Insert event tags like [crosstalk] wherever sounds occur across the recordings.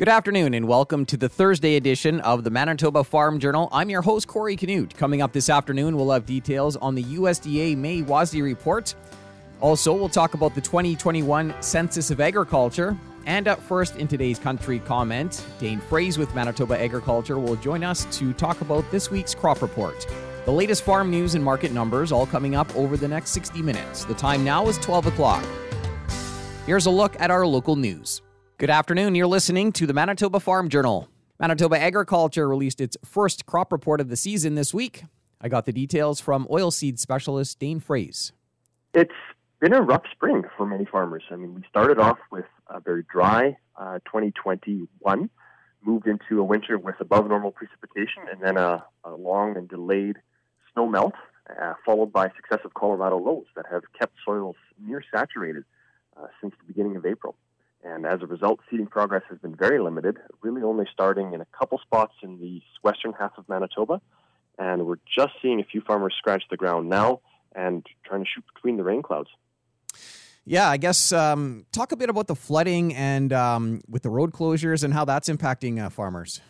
Good afternoon and welcome to the Thursday edition of the Manitoba Farm Journal. I'm your host, Corey Canute. Coming up this afternoon, we'll have details on the USDA May WASDE report. Also, we'll talk about the 2021 Census of Agriculture. And up first in today's country comment, Dane Froese with Manitoba Agriculture will join us to talk about this week's crop report. The latest farm news and market numbers all coming up over the next 60 minutes. The time now is 12 o'clock. Here's a look at our local news. Good afternoon. You're listening to the Manitoba Farm Journal. Manitoba Agriculture released its first crop report of the season this week. I got the details from oilseed specialist Dane Froese. It's been a rough spring for many farmers. I mean, we started off with a very dry uh, 2021, moved into a winter with above normal precipitation, and then a, a long and delayed snow melt, uh, followed by successive Colorado lows that have kept soils near saturated uh, since the beginning of April. And as a result, seeding progress has been very limited, really only starting in a couple spots in the western half of Manitoba. And we're just seeing a few farmers scratch the ground now and trying to shoot between the rain clouds. Yeah, I guess um, talk a bit about the flooding and um, with the road closures and how that's impacting uh, farmers.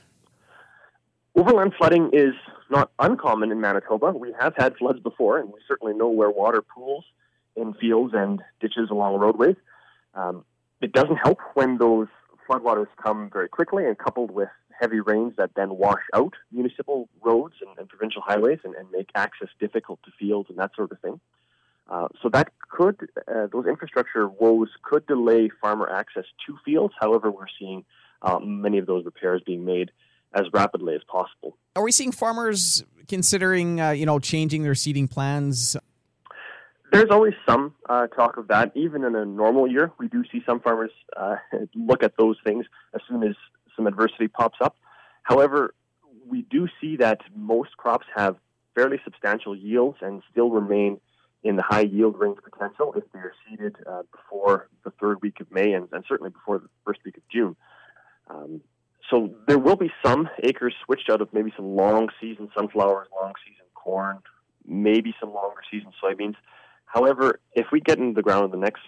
Overland flooding is not uncommon in Manitoba. We have had floods before, and we certainly know where water pools in fields and ditches along roadways. Um, it doesn't help when those floodwaters come very quickly and coupled with heavy rains that then wash out municipal roads and, and provincial highways and, and, make access difficult to fields and that sort of thing. Uh, so that could, uh, those infrastructure woes could delay farmer access to fields. However, we're seeing uh, many of those repairs being made as rapidly as possible. Are we seeing farmers considering, uh, you know, changing their seeding plans there's always some uh, talk of that. Even in a normal year, we do see some farmers uh, [laughs] look at those things as soon as some adversity pops up. However, we do see that most crops have fairly substantial yields and still remain in the high yield range potential if they are seeded uh, before the third week of May and, and, certainly before the first week of June. Um, so there will be some acres switched out of maybe some long season sunflowers, long season corn, maybe some longer season soybeans However, if we get into the ground in the next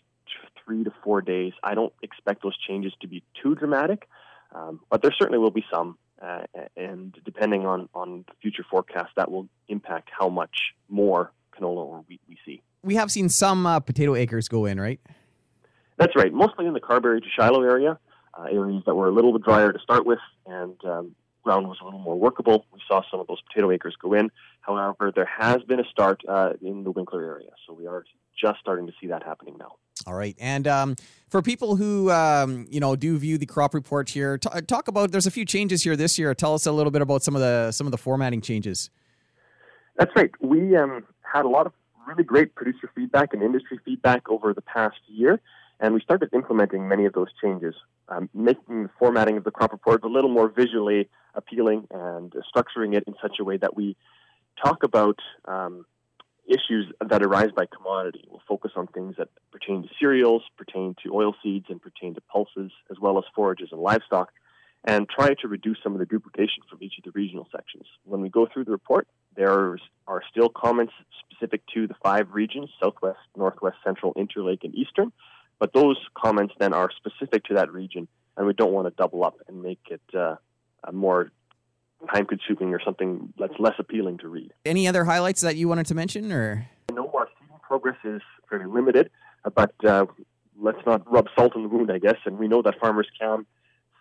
three to four days, I don't expect those changes to be too dramatic, um, but there certainly will be some. Uh, and depending on, on the future forecast, that will impact how much more canola or wheat we see. We have seen some uh, potato acres go in, right? That's right, mostly in the Carberry to Shilo area, uh, areas that were a little bit drier to start with, and um, ground was a little more workable. We saw some of those potato acres go in. However, there has been a start uh, in the Winkler area, so we are just starting to see that happening now. All right, and um, for people who um, you know do view the crop report here, t- talk about. There's a few changes here this year. Tell us a little bit about some of the some of the formatting changes. That's right. We um, had a lot of really great producer feedback and industry feedback over the past year. And we started implementing many of those changes, um, making the formatting of the crop report a little more visually appealing and structuring it in such a way that we talk about um, issues that arise by commodity. We'll focus on things that pertain to cereals, pertain to oil seeds, and pertain to pulses, as well as forages and livestock, and try to reduce some of the duplication from each of the regional sections. When we go through the report, there are still comments specific to the five regions Southwest, Northwest, Central, Interlake, and Eastern but those comments then are specific to that region, and we don't want to double up and make it uh, more time consuming or something that's less appealing to read. Any other highlights that you wanted to mention, or? I know our seeding progress is fairly limited, but uh, let's not rub salt in the wound, I guess. And we know that farmers can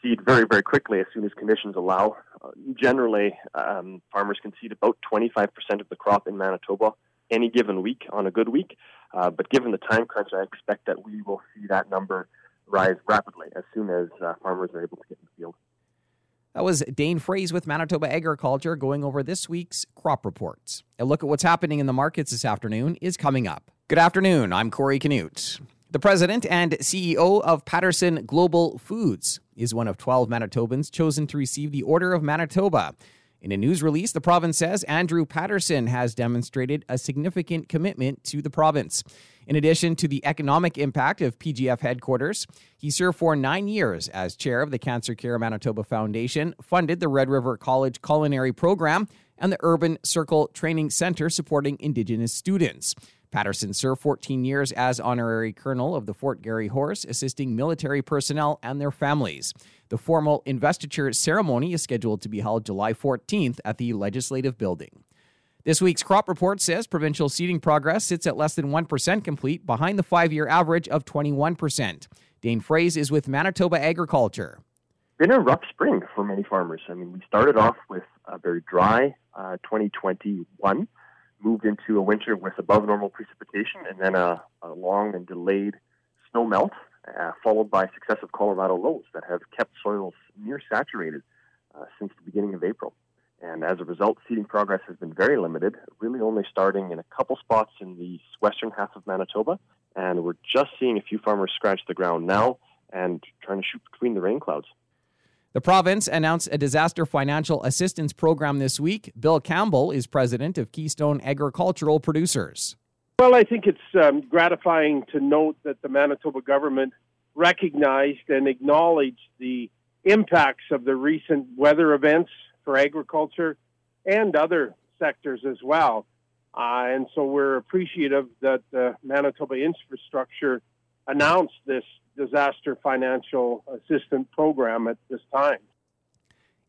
seed very, very quickly as soon as conditions allow. Uh, generally, um, farmers can seed about 25% of the crop in Manitoba any given week on a good week. Uh, but given the time crunch, I expect that we will see that number rise rapidly as soon as uh, farmers are able to get in the field. That was Dane Froese with Manitoba Agriculture going over this week's crop reports. A look at what's happening in the markets this afternoon is coming up. Good afternoon. I'm Corey Canute. The president and CEO of Patterson Global Foods is one of 12 Manitobans chosen to receive the Order of Manitoba. In a news release, the province says Andrew Patterson has demonstrated a significant commitment to the province. In addition to the economic impact of PGF headquarters, he served for nine years as chair of the Cancer Care Manitoba Foundation, funded the Red River College Culinary Program, and the Urban Circle Training Center supporting Indigenous students. Patterson served 14 years as honorary colonel of the Fort Garry Horse, assisting military personnel and their families. The formal investiture ceremony is scheduled to be held July 14th at the Legislative Building. This week's crop report says provincial seeding progress sits at less than 1% complete, behind the five year average of 21%. Dane Froese is with Manitoba Agriculture. Been a rough spring for many farmers. I mean, we started off with a very dry uh, 2021 moved into a winter with above normal precipitation and then a, a long and delayed snow melt, uh, followed by successive Colorado lows that have kept soils near saturated uh, since the beginning of April. And as a result, seeding progress has been very limited, really only starting in a couple spots in the western half of Manitoba. And we're just seeing a few farmers scratch the ground now and trying to shoot between the rain clouds. The province announced a disaster financial assistance program this week. Bill Campbell is president of Keystone Agricultural Producers. Well, I think it's um, gratifying to note that the Manitoba government recognized and acknowledged the impacts of the recent weather events for agriculture and other sectors as well. Uh, and so we're appreciative that the Manitoba infrastructure announced this disaster financial assistance program at this time.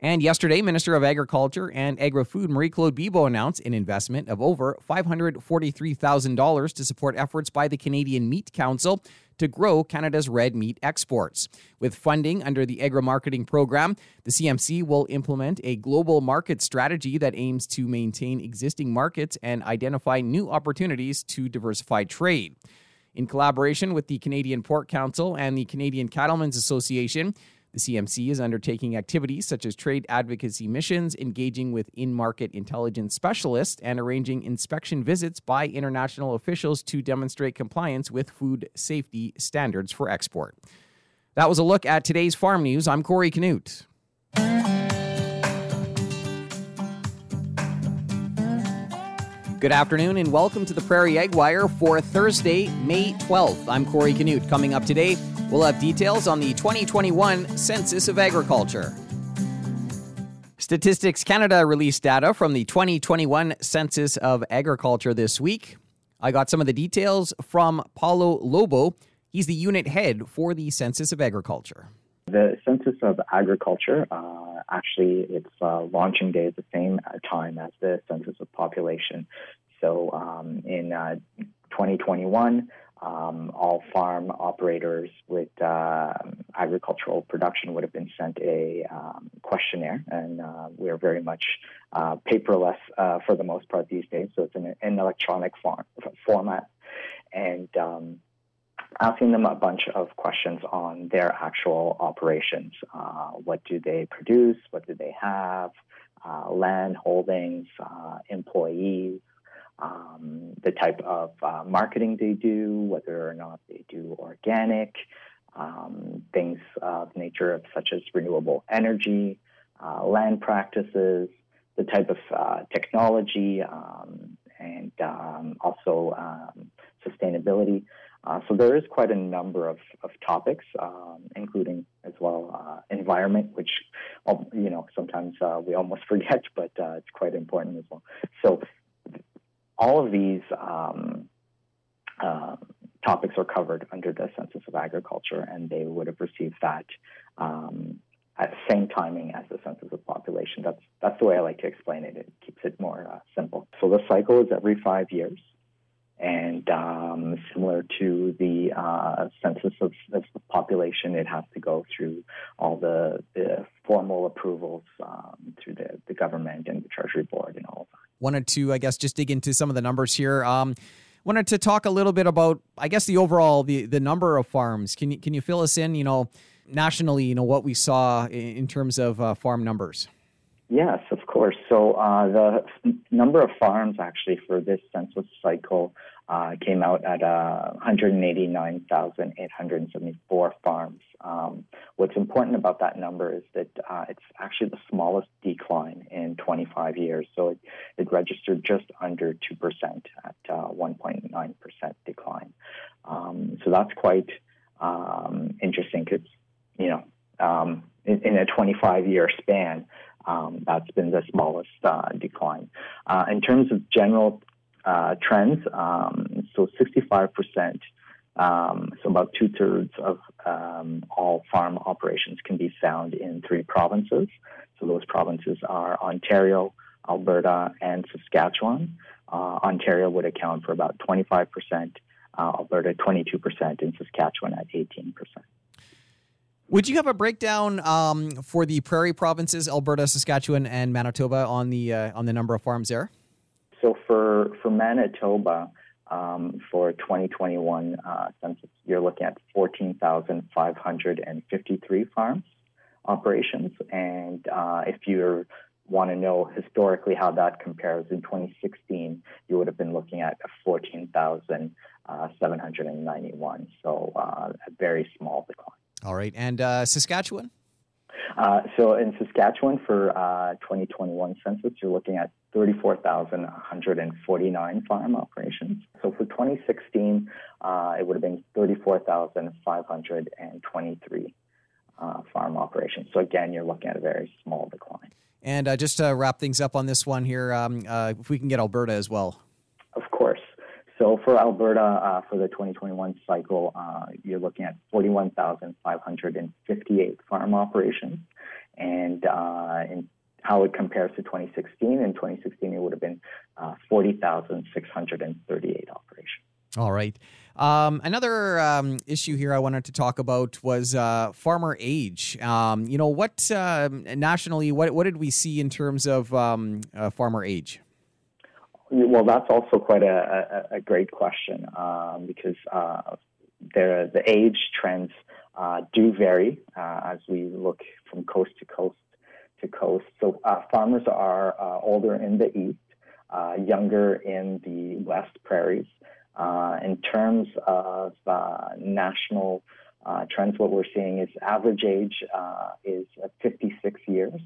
And yesterday, Minister of Agriculture and Agri Food Marie Claude Bibeau announced an investment of over $543,000 to support efforts by the Canadian Meat Council to grow Canada's red meat exports. With funding under the Agri Marketing Program, the CMC will implement a global market strategy that aims to maintain existing markets and identify new opportunities to diversify trade. In collaboration with the Canadian Pork Council and the Canadian Cattlemen's Association, the CMC is undertaking activities such as trade advocacy missions, engaging with in market intelligence specialists, and arranging inspection visits by international officials to demonstrate compliance with food safety standards for export. That was a look at today's farm news. I'm Corey Canute. Good afternoon and welcome to the Prairie Ag Wire for Thursday, May 12th. I'm Corey Canute. Coming up today, we'll have details on the 2021 Census of Agriculture. Statistics Canada released data from the 2021 Census of Agriculture this week. I got some of the details from Paulo Lobo. He's the unit head for the Census of Agriculture. The Census of Agriculture, uh, actually, its uh, launching day is the same time as the Census of Population. So um, in uh, 2021, um, all farm operators with uh, agricultural production would have been sent a um, questionnaire, and uh, we're very much uh, paperless uh, for the most part these days. So it's in an electronic form, format, and um, asking them a bunch of questions on their actual operations. Uh, what do they produce? What do they have? Uh, land holdings, uh, employees, um, the type of uh, marketing they do, whether or not they do organic, um, things of nature of such as renewable energy, uh, land practices, the type of uh, technology, um, and um, also um, sustainability. Uh, so there is quite a number of, of topics, um, including as well uh, environment, which um, you know sometimes uh, we almost [laughs] forget, but uh, it's quite important as well. So all of these um, uh, topics are covered under the Census of Agriculture, and they would have received that um, at the same timing as the Census of Population. That's that's the way I like to explain it. It keeps it more uh, simple. So the cycle is every five years and um, similar to the uh, census of, of, the population, it has to go through all the, the formal approvals um, through the, the government and the Treasury Board and all of that. Wanted to, I guess, just dig into some of the numbers here. Um, wanted to talk a little bit about, I guess, the overall the the number of farms. Can you can you fill us in? You know, nationally, you know what we saw in, in terms of uh, farm numbers. Yes, of course. So uh, the number of farms actually for this census cycle uh, came out at uh, 189,874 farms. Um, what's important about that number is that uh, it's actually the smallest decline in 25 years. So it, it registered just under 2% at 1.9% uh, decline. Um, so that's quite um, interesting because, you know, um, in, in, a 25 year span, um, that's been the smallest uh, decline. Uh, in terms of general uh, trends, um, so 65%, um, so about two thirds of um, all farm operations can be found in three provinces. So those provinces are Ontario, Alberta, and Saskatchewan. Uh, Ontario would account for about 25%, uh, Alberta 22%, and Saskatchewan at 18%. Would you have a breakdown um, for the prairie provinces, Alberta, Saskatchewan, and Manitoba, on the uh, on the number of farms there? So for for Manitoba, um, for 2021 uh, census, you're looking at 14,553 farms operations, and uh, if you want to know historically how that compares in 2016, you would have been looking at 14,791. So uh, a very small decline. All right. And uh, Saskatchewan? Uh, so in Saskatchewan for uh, 2021 census, you're looking at 34,149 farm operations. So for 2016, uh, it would have been 34,523 uh, farm operations. So again, you're looking at a very small decline. And uh, just to wrap things up on this one here, um, if we can get Alberta as well. Of course. So for Alberta, uh, for the 2021 cycle, uh, you're looking at 41,558 farm operations. And uh, in how it compares to 2016, in 2016, it would have been uh, 40,638 operations. All right. Um, another um, issue here I wanted to talk about was uh, farmer age. Um, you know, what um, nationally, what, what did we see in terms of um, uh, farmer age? Well, that's also quite a, a, a great question um, because uh, the, the age trends uh, do vary uh, as we look from coast to coast to coast. So uh, farmers are uh, older in the east, uh, younger in the west prairies. in terms of national trends, what we're seeing is average age is 56 years.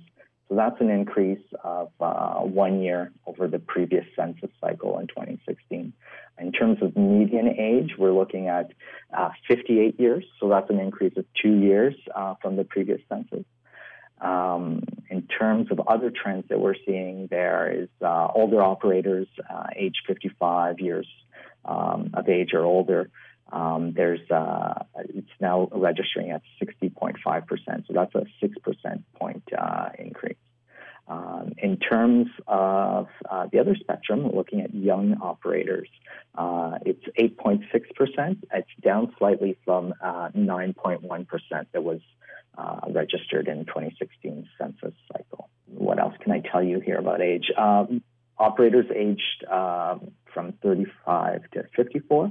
So that's an increase of uh, one year over the previous census cycle in 2016. In terms of median age, we're looking at uh, 58 years. So that's an increase of two years uh, from the previous census. Um, in terms of other trends that we're seeing, there is uh, older operators, uh, age 55 years um, of age or older. Um, there's uh, it's now registering at 60.5 percent, so that's a six percent point uh, increase. Um, in terms of uh, the other spectrum, looking at young operators, uh, it's 8.6 percent. It's down slightly from 9.1 uh, percent that was uh, registered in 2016 census cycle. What else can I tell you here about age? Um, operators aged um, from 35 to 54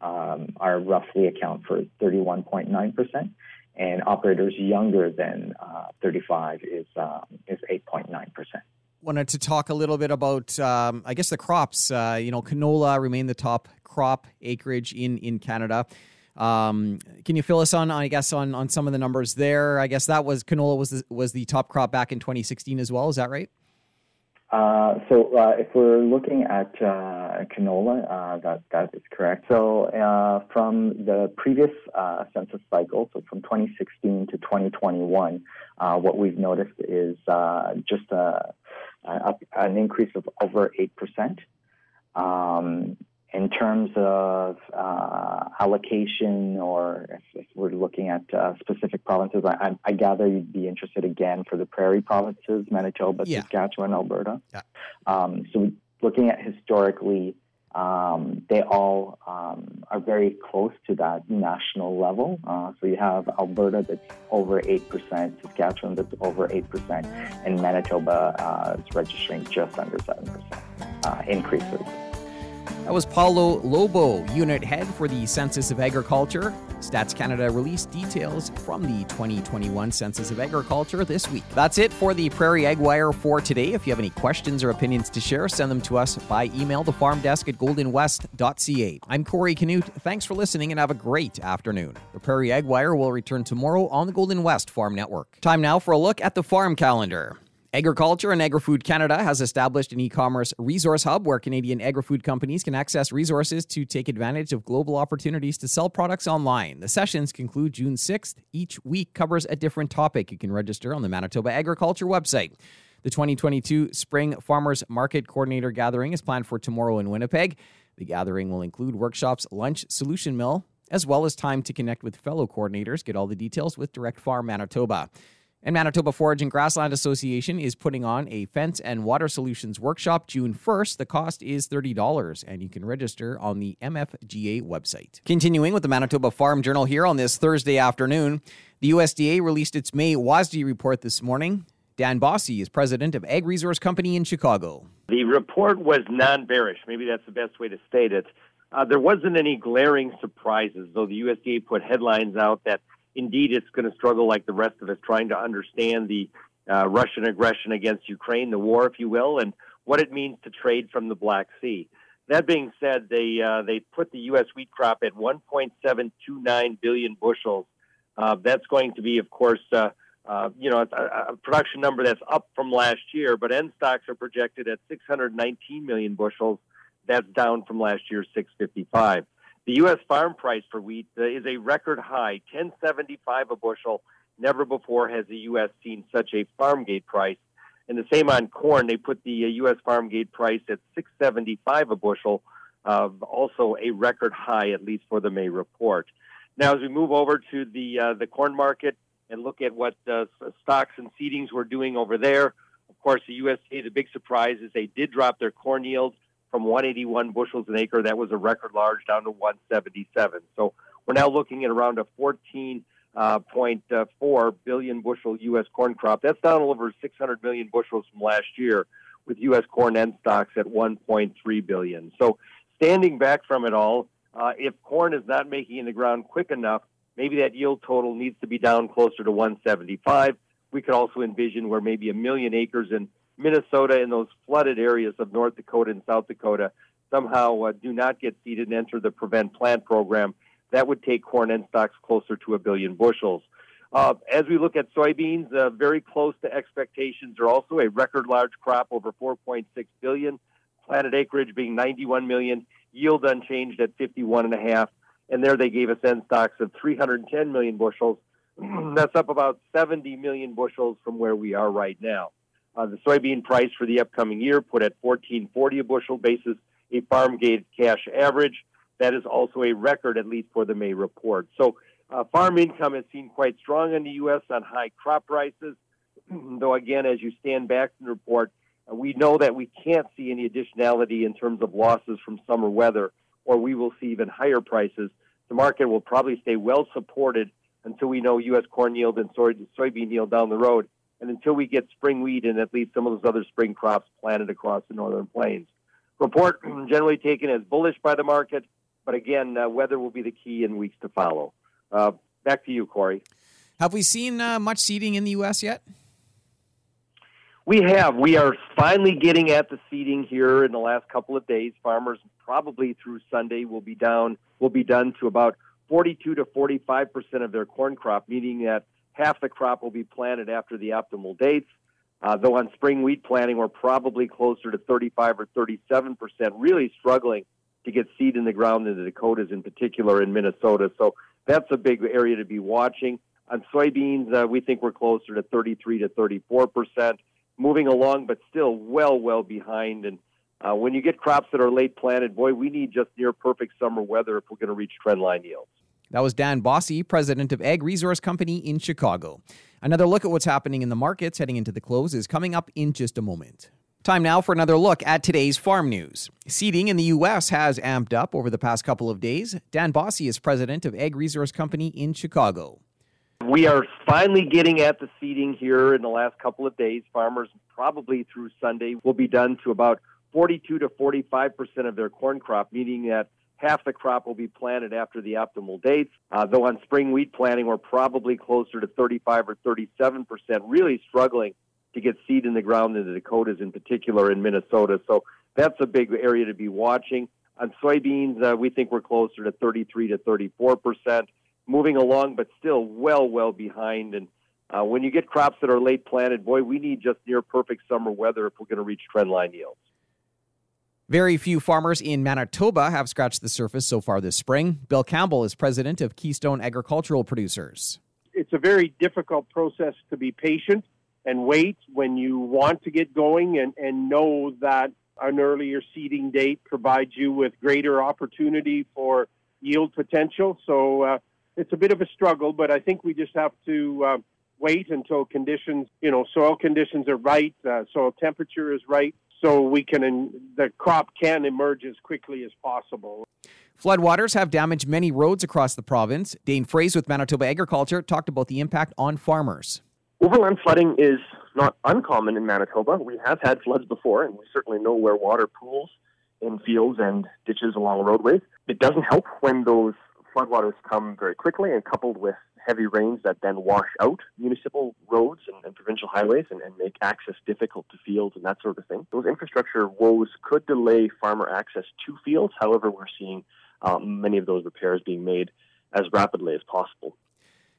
um, are roughly account for 31.9 percent, and operators younger than uh, 35 is uh, is 8.9 percent. Wanted to talk a little bit about, um, I guess, the crops. Uh, you know, canola remain the top crop acreage in in Canada. Um, can you fill us on, I guess, on on some of the numbers there? I guess that was canola was the, was the top crop back in 2016 as well. Is that right? Uh, so uh, if we're looking at uh, canola, uh, that that is correct. So uh, from the previous uh, census cycle, so from 2016 to 2021, what we've noticed is just a, a, an increase of over eight percent. Um, in terms of uh, allocation, or if, if, we're looking at uh, specific provinces, I, I, gather you'd be interested again for the prairie provinces, Manitoba, yeah. Saskatchewan, Alberta. Yeah. Um, so, looking at historically, um, they all um, are very close to that national level. Uh, so you have Alberta that's over 8%, Saskatchewan that's over 8%, and Manitoba uh, is registering just under 7% uh, increases. That was Paulo Lobo, unit head for the Census of Agriculture. Stats Canada released details from the 2021 Census of Agriculture this week. That's it for the Prairie Ag Wire for today. If you have any questions or opinions to share, send them to us by email, thefarmdesk at goldenwest.ca. I'm Corey Canute. Thanks for listening and have a great afternoon. The Prairie Ag Wire will return tomorrow on the Golden West Farm Network. Time now for a look at the farm calendar. Agriculture and Agri-Food Canada has established an e-commerce resource hub where Canadian agri-food companies can access resources to take advantage of global opportunities to sell products online. The sessions conclude June 6th. Each week covers a different topic. You can register on the Manitoba Agriculture website. The 2022 Spring Farmers Market Coordinator Gathering is planned for tomorrow in Winnipeg. The gathering will include workshops, lunch, solution mill, as well as time to connect with fellow coordinators. Get all the details with Direct Farm Manitoba. And Manitoba Forage and Grassland Association is putting on a fence and water solutions workshop June 1st. The cost is $30 and you can register on the MFGA website. Continuing with the Manitoba Farm Journal here on this Thursday afternoon, the USDA released its May WASDE report this morning. Dan Basse is president of Ag Resource Company in Chicago. The report was non bearish. Maybe that's the best way to state it. Uh, there wasn't any glaring surprises, though the USDA put headlines out that indeed it's going to struggle like the rest of us trying to understand the uh, Russian aggression against Ukraine, the war, if you will, and what it means to trade from the Black Sea. That being said, they uh, they put the U.S. wheat crop at 1.729 billion bushels. Uh, that's going to be, of course, uh, uh, you know, a, a, production number that's up from last year. But end stocks are projected at 619 million bushels. That's down from last year's 655. The U.S. farm price for wheat uh, is a record high, 1075 a bushel. Never before has the U.S. seen such a farm gate price. And the same on corn. They put the uh, U.S. farm gate price at 675 a bushel, uh, also a record high, at least for the May report. Now, as we move over to the uh, the corn market and look at what uh, stocks and seedings were doing over there, of course, the USDA, the big surprise is they did drop their corn yields from 181 bushels an acre. That was a record large down to 177. So we're now looking at around a 14.4 uh, billion bushel U.S. corn crop. That's down over 600 million bushels from last year, with U.S. corn end stocks at 1.3 billion. So standing back from it all, uh, if corn is not making in the ground quick enough, maybe that yield total needs to be down closer to 175. We could also envision where maybe a million acres in Minnesota and those flooded areas of North Dakota and South Dakota somehow uh, do not get seeded and enter the Prevent Plant program, that would take corn end stocks closer to a billion bushels. Uh, as we look at soybeans, uh, very close to expectations are also a record large crop over 4.6 billion, planted acreage being 91 million, yield unchanged at 51 and a half, and there they gave us end stocks of 310 million bushels. [clears throat] That's up about 70 million bushels from where we are right now. Uh, the soybean price for the upcoming year put at 14.40 a bushel basis, a farm gate cash average. That is also a record, at least for the May report. So, uh, farm income has seen quite strong in the U.S. on high crop prices. [clears throat] Though, again, as you stand back from the report, uh, we know that we can't see any additionality in terms of losses from summer weather, or we will see even higher prices. The market will probably stay well supported until we know U.S. corn yield and soy- soybean yield down the road and until we get spring wheat and at least some of those other spring crops planted across the northern plains. Report [clears throat] generally taken as bullish by the market, but again, uh, weather will be the key in weeks to follow. Uh, back to you, Corey. Have we seen uh, much seeding in the U.S. yet? We have. We are finally getting at the seeding here in the last couple of days. Farmers probably through Sunday will be down will be done to about 42 to 45 percent of their corn crop, meaning that half the crop will be planted after the optimal dates. Uh, though on spring wheat planting, we're probably closer to 35 or 37 percent, really struggling to get seed in the ground in the Dakotas, in particular in Minnesota. So that's a big area to be watching. On soybeans, uh, we think we're closer to 33 to 34 percent, moving along, but still well, well behind. And uh, when you get crops that are late planted, boy, we need just near perfect summer weather if we're going to reach trendline yields. That was Dan Basse, president of Ag Resource Company in Chicago. Another look at what's happening in the markets heading into the close is coming up in just a moment. Time now for another look at today's farm news. Seeding in the U.S. has amped up over the past couple of days. Dan Basse is president of Ag Resource Company in Chicago. We are finally getting at the seeding here in the last couple of days. Farmers probably through Sunday will be done to about 42 to 45 percent of their corn crop, meaning that half the crop will be planted after the optimal dates. Uh, though on spring wheat planting, we're probably closer to 35 or 37 percent, really struggling to get seed in the ground in the Dakotas, in particular in Minnesota. So that's a big area to be watching. On soybeans, uh, we think we're closer to 33 to 34 percent, moving along, but still well, well behind. And uh, when you get crops that are late planted, boy, we need just near perfect summer weather if we're going to reach trendline yields. Very few farmers in Manitoba have scratched the surface so far this spring. Bill Campbell is president of Keystone Agricultural Producers. It's a very difficult process to be patient and wait when you want to get going and, and know that an earlier seeding date provides you with greater opportunity for yield potential. So uh, it's a bit of a struggle, but I think we just have to uh, wait until conditions, you know, soil conditions are right, uh, soil temperature is right, so we can the crop can emerge as quickly as possible. Floodwaters have damaged many roads across the province. Dane Froese with Manitoba Agriculture talked about the impact on farmers. Overland flooding is not uncommon in Manitoba. We have had floods before, and we certainly know where water pools in fields and ditches along roadways. It doesn't help when those floodwaters come very quickly and coupled with heavy rains that then wash out municipal roads and, and provincial highways and, and, make access difficult to fields and that sort of thing. Those infrastructure woes could delay farmer access to fields. However, we're seeing um, many of those repairs being made as rapidly as possible.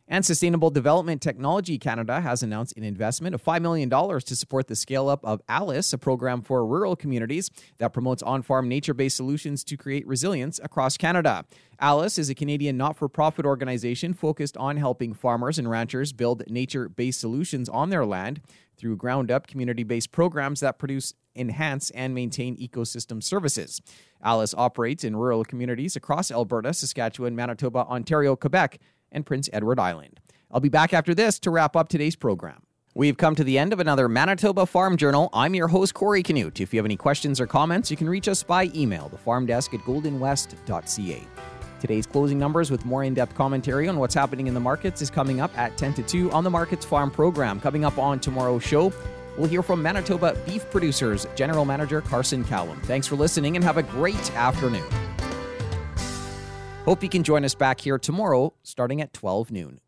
And Sustainable Development Technology Canada has announced an investment of $5 million to support the scale up of ALUS, a program for rural communities that promotes on farm nature based solutions to create resilience across Canada. ALUS is a Canadian not for profit organization focused on helping farmers and ranchers build nature based solutions on their land through ground up community based programs that produce, enhance, and maintain ecosystem services. ALUS operates in rural communities across Alberta, Saskatchewan, Manitoba, Ontario, Quebec, and Prince Edward Island. I'll be back after this to wrap up today's program. We've come to the end of another Manitoba Farm Journal. I'm your host, Corey Canute. If you have any questions or comments, you can reach us by email, thefarmdesk at goldenwest.ca. Today's closing numbers with more in depth commentary on what's happening in the markets is coming up at 10 to 2 on the Markets Farm program. Coming up on tomorrow's show, we'll hear from Manitoba Beef Producers General Manager Carson Callum. Thanks for listening and have a great afternoon. Hope you can join us back here tomorrow starting at 12 noon.